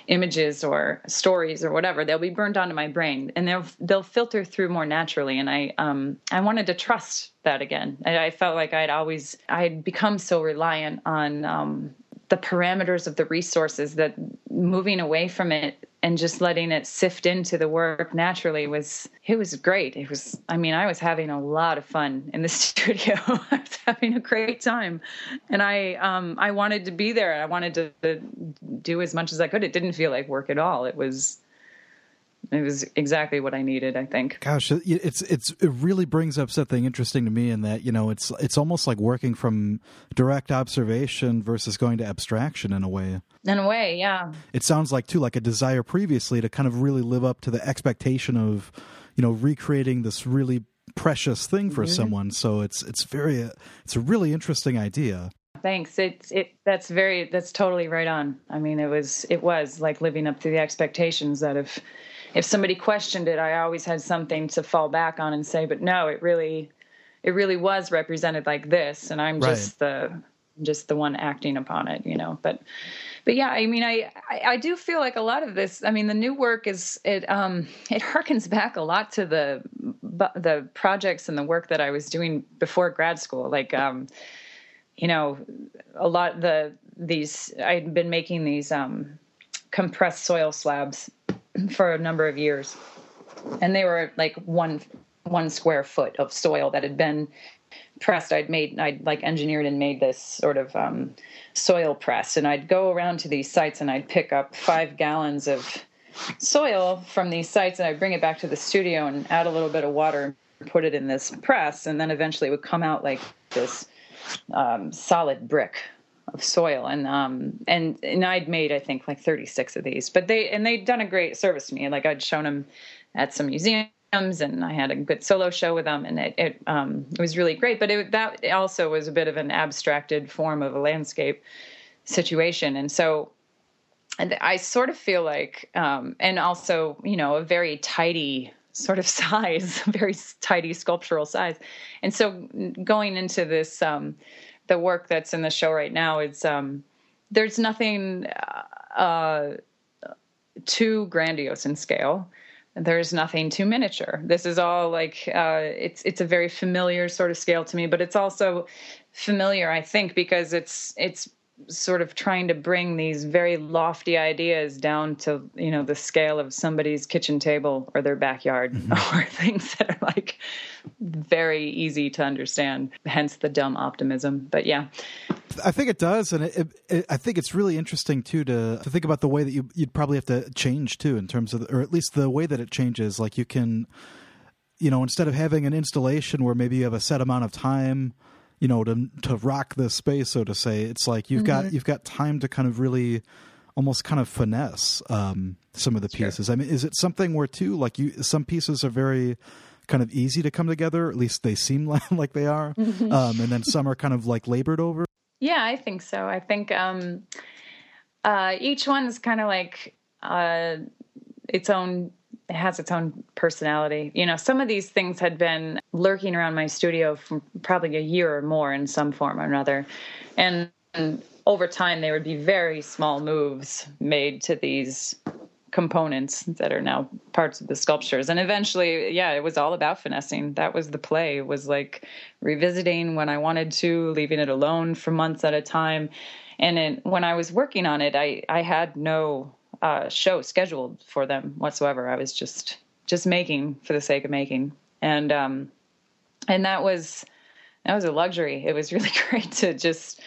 images or stories or whatever they'll be burned onto my brain and they'll they'll filter through more naturally and I um I wanted to trust that again. I, I felt like I'd always I'd become so reliant on um the parameters of the resources that moving away from it and just letting it sift into the work naturally was it was great. It was i mean i was having a lot of fun in the studio. I was having a great time. And i um i wanted to be there. I wanted to, to do as much as i could. It didn't feel like work at all. It was it was exactly what I needed. I think. Gosh, it's it's it really brings up something interesting to me in that you know it's it's almost like working from direct observation versus going to abstraction in a way. In a way, yeah. It sounds like too like a desire previously to kind of really live up to the expectation of you know recreating this really precious thing for mm-hmm. someone. So it's it's very it's a really interesting idea thanks it's it that's very that's totally right on i mean it was it was like living up to the expectations that if if somebody questioned it, I always had something to fall back on and say, but no, it really, it really was represented like this, and I'm just the just the one acting upon it, you know. But, but yeah, I mean, I, I, I do feel like a lot of this. I mean, the new work is it um it harkens back a lot to the the projects and the work that I was doing before grad school, like um, you know, a lot the these I'd been making these um compressed soil slabs for a number of years, and they were like one one square foot of soil that had been pressed. I'd made I'd like engineered and made this sort of um, soil press, and I'd go around to these sites and I'd pick up five gallons of soil from these sites and I'd bring it back to the studio and add a little bit of water and put it in this press, and then eventually it would come out like this um, solid brick of soil. And um and and I'd made I think like 36 of these but they and they'd done a great service to me. Like I'd shown them at some museums and I had a good solo show with them and it it, um, it was really great. But it, that also was a bit of an abstracted form of a landscape situation. And so and I sort of feel like um and also you know a very tidy sort of size very tidy sculptural size. And so going into this um the work that's in the show right now is um, there's nothing uh, too grandiose in scale. There's nothing too miniature. This is all like uh, it's it's a very familiar sort of scale to me, but it's also familiar, I think, because it's it's sort of trying to bring these very lofty ideas down to you know the scale of somebody's kitchen table or their backyard mm-hmm. or things that are like very easy to understand hence the dumb optimism. But yeah. I think it does and it, it, it, i think it's really interesting too to, to think about the way that you, you'd probably have to change too in terms of or at least the way that it changes. Like you can you know instead of having an installation where maybe you have a set amount of time you know to to rock the space so to say it's like you've mm-hmm. got you've got time to kind of really almost kind of finesse um, some of the pieces sure. i mean is it something where too like you some pieces are very kind of easy to come together at least they seem like, like they are mm-hmm. um, and then some are kind of like labored over yeah i think so i think um, uh, each one is kind of like uh, its own it has its own personality. You know, some of these things had been lurking around my studio for probably a year or more in some form or another. And, and over time, there would be very small moves made to these components that are now parts of the sculptures and eventually yeah it was all about finessing that was the play it was like revisiting when i wanted to leaving it alone for months at a time and it, when i was working on it i i had no uh, show scheduled for them whatsoever. I was just just making for the sake of making, and um, and that was that was a luxury. It was really great to just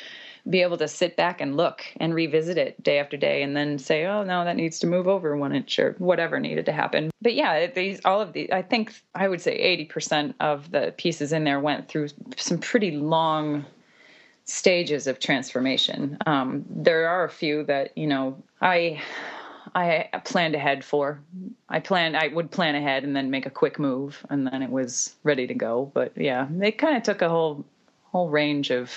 be able to sit back and look and revisit it day after day and then say oh no that needs to move over one inch or whatever needed to happen but yeah these all of the i think i would say 80% of the pieces in there went through some pretty long stages of transformation um, there are a few that you know i I planned ahead for. I planned I would plan ahead and then make a quick move and then it was ready to go. But yeah, they kind of took a whole whole range of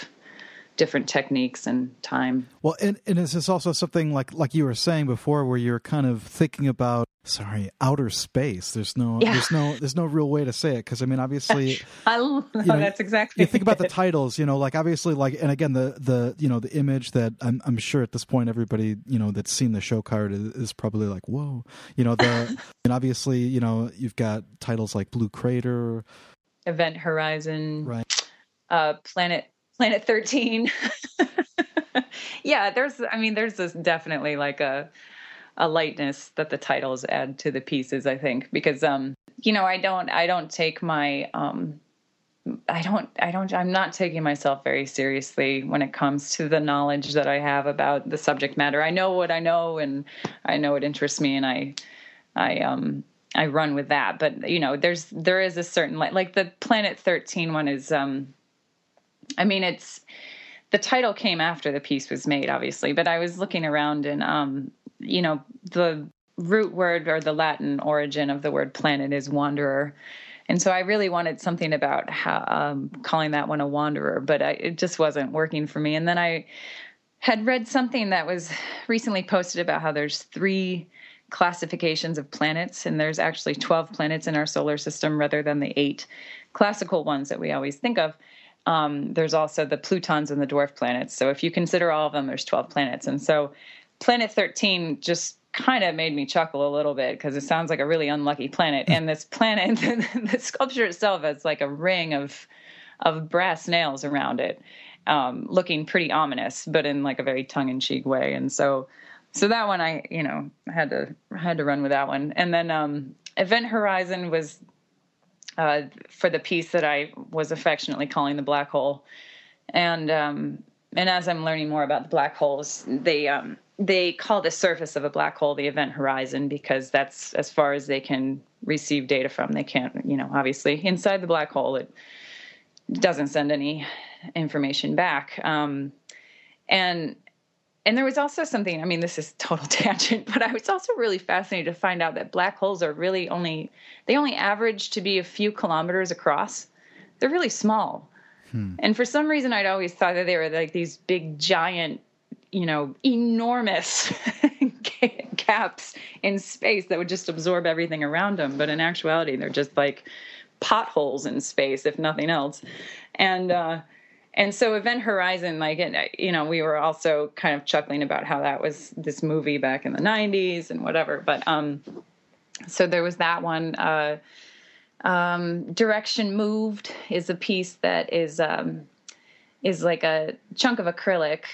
different techniques and time. Well, and, and is this also something like like you were saying before, where you're kind of thinking about sorry outer space? There's no yeah. there's no there's no real way to say it because I mean obviously I you know, that's exactly you think about the titles, you know, like obviously like and again the the you know the image that I'm I'm sure at this point everybody you know that's seen the show card is, is probably like whoa, you know the and obviously you know you've got titles like Blue Crater, Event Horizon, right. Uh, Planet Planet 13. yeah, there's I mean there's this definitely like a a lightness that the titles add to the pieces, I think, because um you know, I don't I don't take my um I don't I don't I'm not taking myself very seriously when it comes to the knowledge that I have about the subject matter. I know what I know and I know it interests me and I I um I run with that. But you know, there's there is a certain like like the Planet 13 one is um I mean, it's the title came after the piece was made, obviously, but I was looking around and, um, you know, the root word or the Latin origin of the word planet is wanderer. And so I really wanted something about how, um, calling that one a wanderer, but I, it just wasn't working for me. And then I had read something that was recently posted about how there's three classifications of planets, and there's actually 12 planets in our solar system rather than the eight classical ones that we always think of. Um, there's also the Plutons and the dwarf planets. So if you consider all of them, there's 12 planets. And so Planet 13 just kind of made me chuckle a little bit because it sounds like a really unlucky planet. And this planet, the sculpture itself has like a ring of of brass nails around it, um, looking pretty ominous, but in like a very tongue in cheek way. And so, so that one I, you know, had to had to run with that one. And then um, Event Horizon was uh, for the piece that I was affectionately calling the black hole. And um, and as I'm learning more about the black holes, they um, they call the surface of a black hole the event horizon because that's as far as they can receive data from. They can't, you know, obviously inside the black hole it doesn't send any information back. Um, and and there was also something i mean this is total tangent but i was also really fascinated to find out that black holes are really only they only average to be a few kilometers across. They're really small. Hmm. and for some reason i'd always thought that they were like these big giant you know enormous gaps in space that would just absorb everything around them but in actuality they're just like potholes in space if nothing else. And uh and so event horizon like you know we were also kind of chuckling about how that was this movie back in the 90s and whatever but um so there was that one uh um direction moved is a piece that is um is like a chunk of acrylic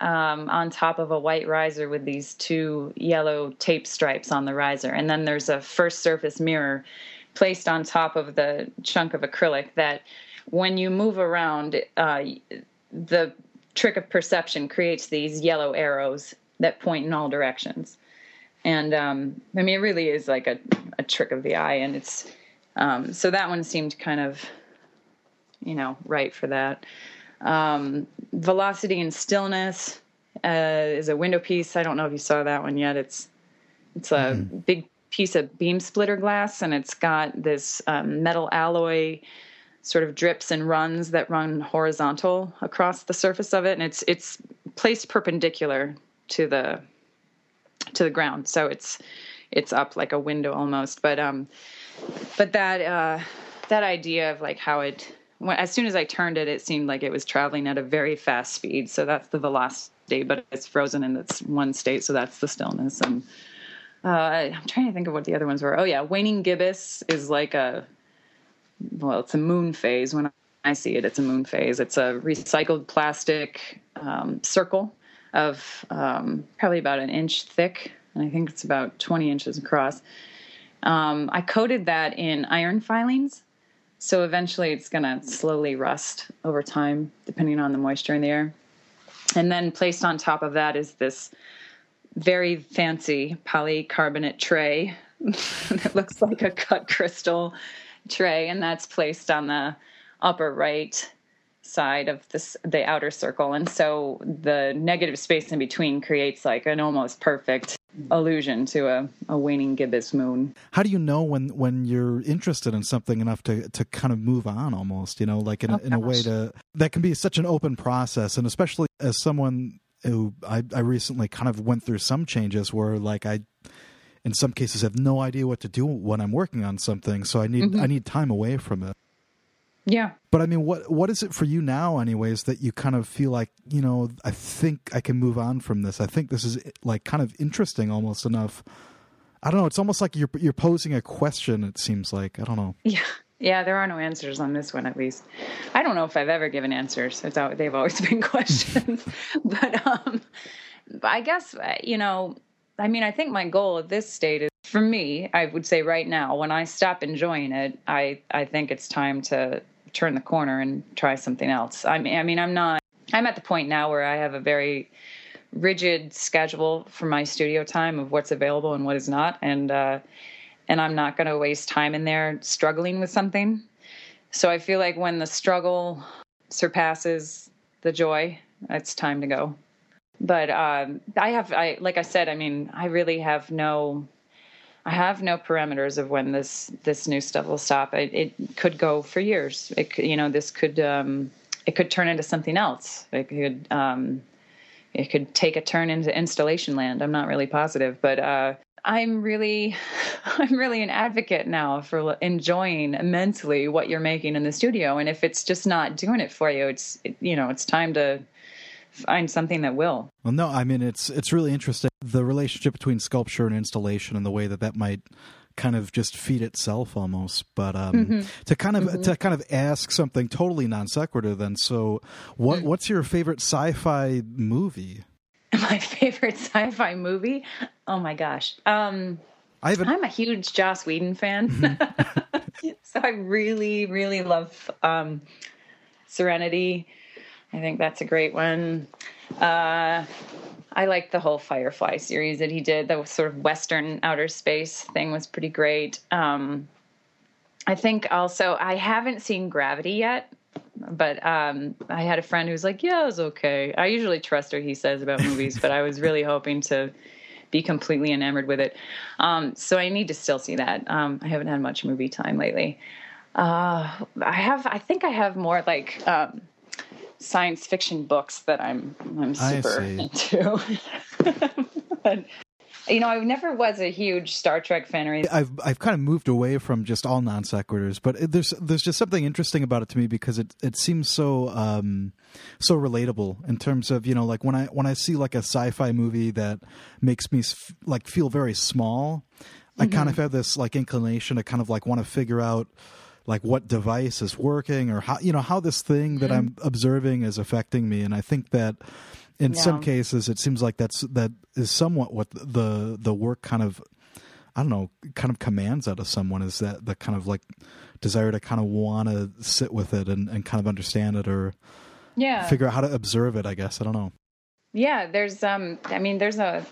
um, on top of a white riser with these two yellow tape stripes on the riser. And then there's a first surface mirror placed on top of the chunk of acrylic that when you move around, uh, the trick of perception creates these yellow arrows that point in all directions. And um, I mean, it really is like a, a trick of the eye. And it's um, so that one seemed kind of, you know, right for that. Um, Velocity and Stillness uh, is a window piece. I don't know if you saw that one yet. It's it's a mm-hmm. big piece of beam splitter glass, and it's got this um, metal alloy sort of drips and runs that run horizontal across the surface of it, and it's it's placed perpendicular to the to the ground, so it's it's up like a window almost. But um, but that uh, that idea of like how it when, as soon as I turned it, it seemed like it was traveling at a very fast speed. So that's the velocity, but it's frozen in its one state, so that's the stillness. And uh, I'm trying to think of what the other ones were. Oh yeah, waning gibbous is like a well, it's a moon phase. When I see it, it's a moon phase. It's a recycled plastic um, circle of um, probably about an inch thick, and I think it's about 20 inches across. Um, I coated that in iron filings, so eventually it's going to slowly rust over time, depending on the moisture in the air. And then placed on top of that is this very fancy polycarbonate tray that looks like a cut crystal tray, and that's placed on the upper right side of this the outer circle. And so the negative space in between creates like an almost perfect allusion to a, a waning gibbous moon. How do you know when when you're interested in something enough to to kind of move on almost you know like in, oh, in a way to that can be such an open process. And especially as someone who I, I recently kind of went through some changes where like i in some cases have no idea what to do when I'm working on something. So I need mm-hmm. I need time away from it. Yeah. But I mean, what what is it for you now, anyways, that you kind of feel like you know? I think I can move on from this. I think this is like kind of interesting, almost enough. I don't know. It's almost like you're you're posing a question. It seems like I don't know. Yeah. Yeah, there are no answers on this one, at least. I don't know if I've ever given answers. It's they've always been questions, but um, but I guess uh, you know I mean, I think my goal at this state is for me, I would say right now, when I stop enjoying it, I, I think it's time to turn the corner and try something else. I mean, I mean, I'm not, I'm at the point now where I have a very rigid schedule for my studio time of what's available and what is not. And, uh, and I'm not going to waste time in there struggling with something. So I feel like when the struggle surpasses the joy, it's time to go but um, I have, I like I said, I mean, I really have no, I have no parameters of when this this new stuff will stop. It, it could go for years. It you know, this could um, it could turn into something else. It could um, it could take a turn into installation land. I'm not really positive, but uh, I'm really I'm really an advocate now for enjoying immensely what you're making in the studio. And if it's just not doing it for you, it's you know it's time to find something that will. Well, no, I mean it's it's really interesting the relationship between sculpture and installation and the way that that might kind of just feed itself almost. But um, mm-hmm. to kind of mm-hmm. to kind of ask something totally non sequitur, then. So, what mm. what's your favorite sci-fi movie? My favorite sci-fi movie? Oh my gosh. Um, I have I'm a huge Joss Whedon fan, mm-hmm. so I really, really love um, Serenity. I think that's a great one. Uh, I like the whole Firefly series that he did. The sort of Western outer space thing was pretty great. Um, I think also I haven't seen Gravity yet. but um, I had a friend who was like, "Yeah, it was okay." I usually trust what he says about movies, but I was really hoping to be completely enamored with it. Um, so I need to still see that. Um, I haven't had much movie time lately. Uh, I have. I think I have more like um, science fiction books that I'm I'm super into. but, you know, I never was a huge Star Trek fan. Or I've I've kind of moved away from just all non sequiturs, but it, there's there's just something interesting about it to me because it it seems so um, so relatable in terms of you know like when I when I see like a sci-fi movie that makes me like feel very small, I mm-hmm. kind of have this like inclination to kind of like want to figure out like what device is working or how you know how this thing that mm-hmm. I'm observing is affecting me, and I think that in yeah. some cases it seems like that's that is somewhat what the the work kind of I don't know kind of commands out of someone is that the kind of like desire to kind of want to sit with it and, and kind of understand it or yeah figure out how to observe it I guess I don't know yeah there's um I mean there's a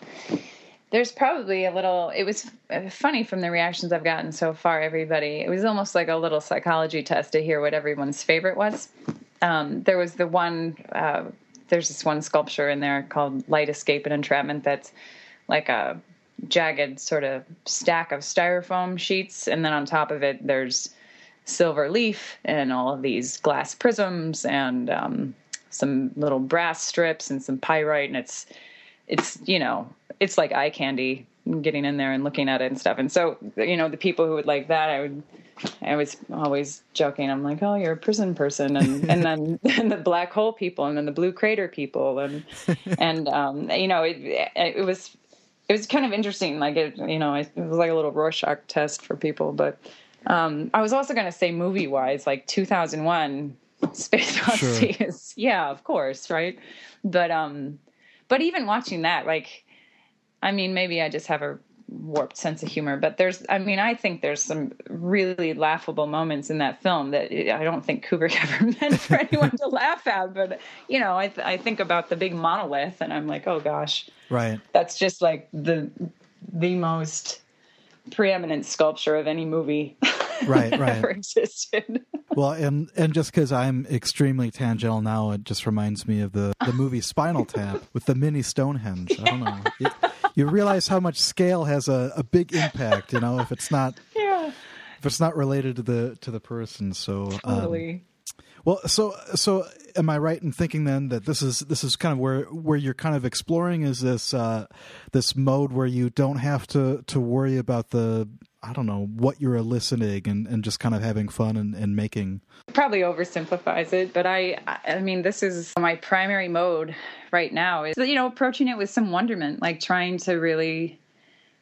there's probably a little it was funny from the reactions I've gotten so far everybody. It was almost like a little psychology test to hear what everyone's favorite was. Um, there was the one uh, there's this one sculpture in there called Light Escape and Entrapment that's like a jagged sort of stack of styrofoam sheets, and then on top of it there's silver leaf and all of these glass prisms and um, some little brass strips and some pyrite, and it's it's you know it's like eye candy getting in there and looking at it and stuff. And so you know the people who would like that, I would I was always joking. I'm like, oh, you're a prison person, and and then and the black hole people, and then the blue crater people, and and um, you know, it it was it was kind of interesting. Like it, you know, it was like a little Rorschach test for people. But um, I was also going to say movie wise, like 2001, Space Odyssey sure. is yeah, of course, right. But um, but even watching that, like, I mean, maybe I just have a warped sense of humor. But there's, I mean, I think there's some really laughable moments in that film that I don't think Kubrick ever meant for anyone to laugh at. But you know, I th- I think about the big monolith, and I'm like, oh gosh, right. That's just like the the most preeminent sculpture of any movie. Right, right. ever existed. well, and and just because I'm extremely tangential now, it just reminds me of the the movie Spinal Tap with the mini Stonehenge. I don't know. It, you realize how much scale has a, a big impact. You know, if it's not yeah. if it's not related to the to the person. So um, totally. Um, well, so so am I right in thinking then that this is this is kind of where where you're kind of exploring is this uh, this mode where you don't have to to worry about the I don't know what you're eliciting and, and just kind of having fun and, and making. Probably oversimplifies it, but I I mean this is my primary mode right now is you know approaching it with some wonderment, like trying to really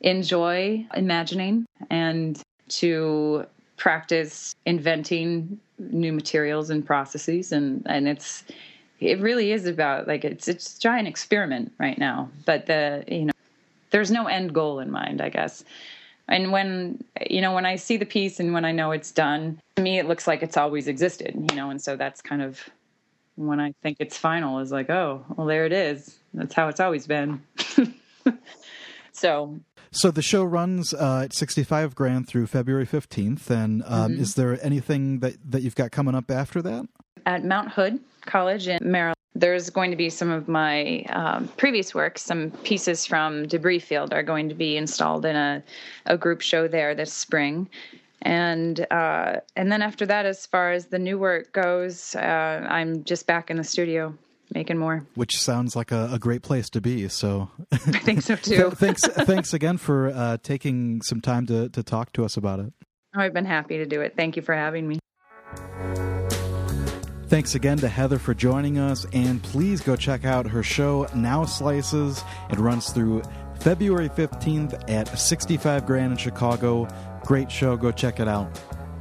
enjoy imagining and to practice inventing new materials and processes and and it's it really is about like it's it's a giant experiment right now but the you know there's no end goal in mind i guess and when you know when i see the piece and when i know it's done to me it looks like it's always existed you know and so that's kind of when i think it's final is like oh well there it is. That's how it's always been. So so the show runs uh, at 65 grand through february 15th and um, mm-hmm. is there anything that, that you've got coming up after that at mount hood college in maryland there's going to be some of my um, previous work, some pieces from Debris Field are going to be installed in a, a group show there this spring. And uh, and then after that, as far as the new work goes, uh, I'm just back in the studio making more. Which sounds like a, a great place to be. So I think so too. thanks, thanks again for uh, taking some time to to talk to us about it. Oh, I've been happy to do it. Thank you for having me. Thanks again to Heather for joining us, and please go check out her show, Now Slices. It runs through February 15th at 65 Grand in Chicago. Great show, go check it out.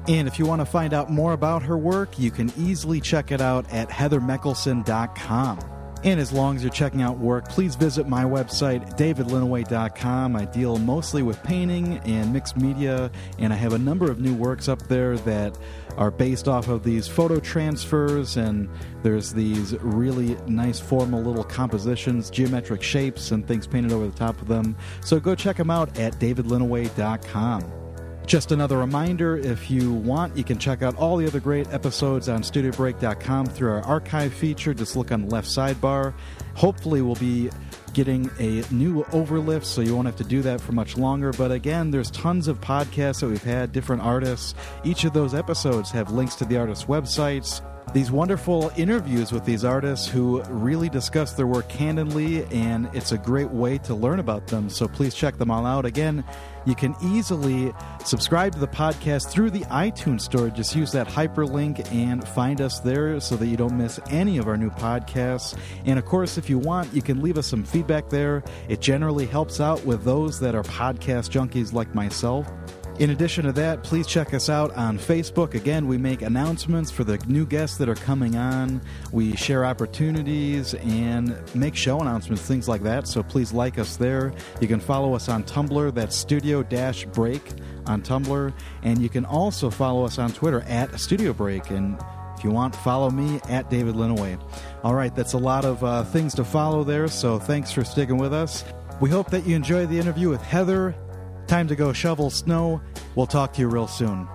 And if you want to find out more about her work, you can easily check it out at heathermekkelson.com. And as long as you're checking out work, please visit my website, davidlinneweh.com. I deal mostly with painting and mixed media, and I have a number of new works up there that are based off of these photo transfers, and there's these really nice formal little compositions, geometric shapes, and things painted over the top of them. So go check them out at davidlinneweh.com. Just another reminder if you want, you can check out all the other great episodes on studiobreak.com through our archive feature. Just look on the left sidebar. Hopefully, we'll be getting a new overlift, so you won't have to do that for much longer. But again, there's tons of podcasts that we've had, different artists. Each of those episodes have links to the artists' websites these wonderful interviews with these artists who really discuss their work candidly, and it's a great way to learn about them. So please check them all out. Again, you can easily subscribe to the podcast through the iTunes Store. Just use that hyperlink and find us there so that you don't miss any of our new podcasts. And of course, if you want, you can leave us some feedback there. It generally helps out with those that are podcast junkies like myself. In addition to that, please check us out on Facebook. Again, we make announcements for the new guests that are coming on. We share opportunities and make show announcements, things like that. So please like us there. You can follow us on Tumblr. That's Studio Dash Break on Tumblr. And you can also follow us on Twitter at Studio Break. And if you want, follow me at David Linneweh. All right, that's a lot of uh, things to follow there. So thanks for sticking with us. We hope that you enjoyed the interview with Heather Time to go shovel snow. We'll talk to you real soon.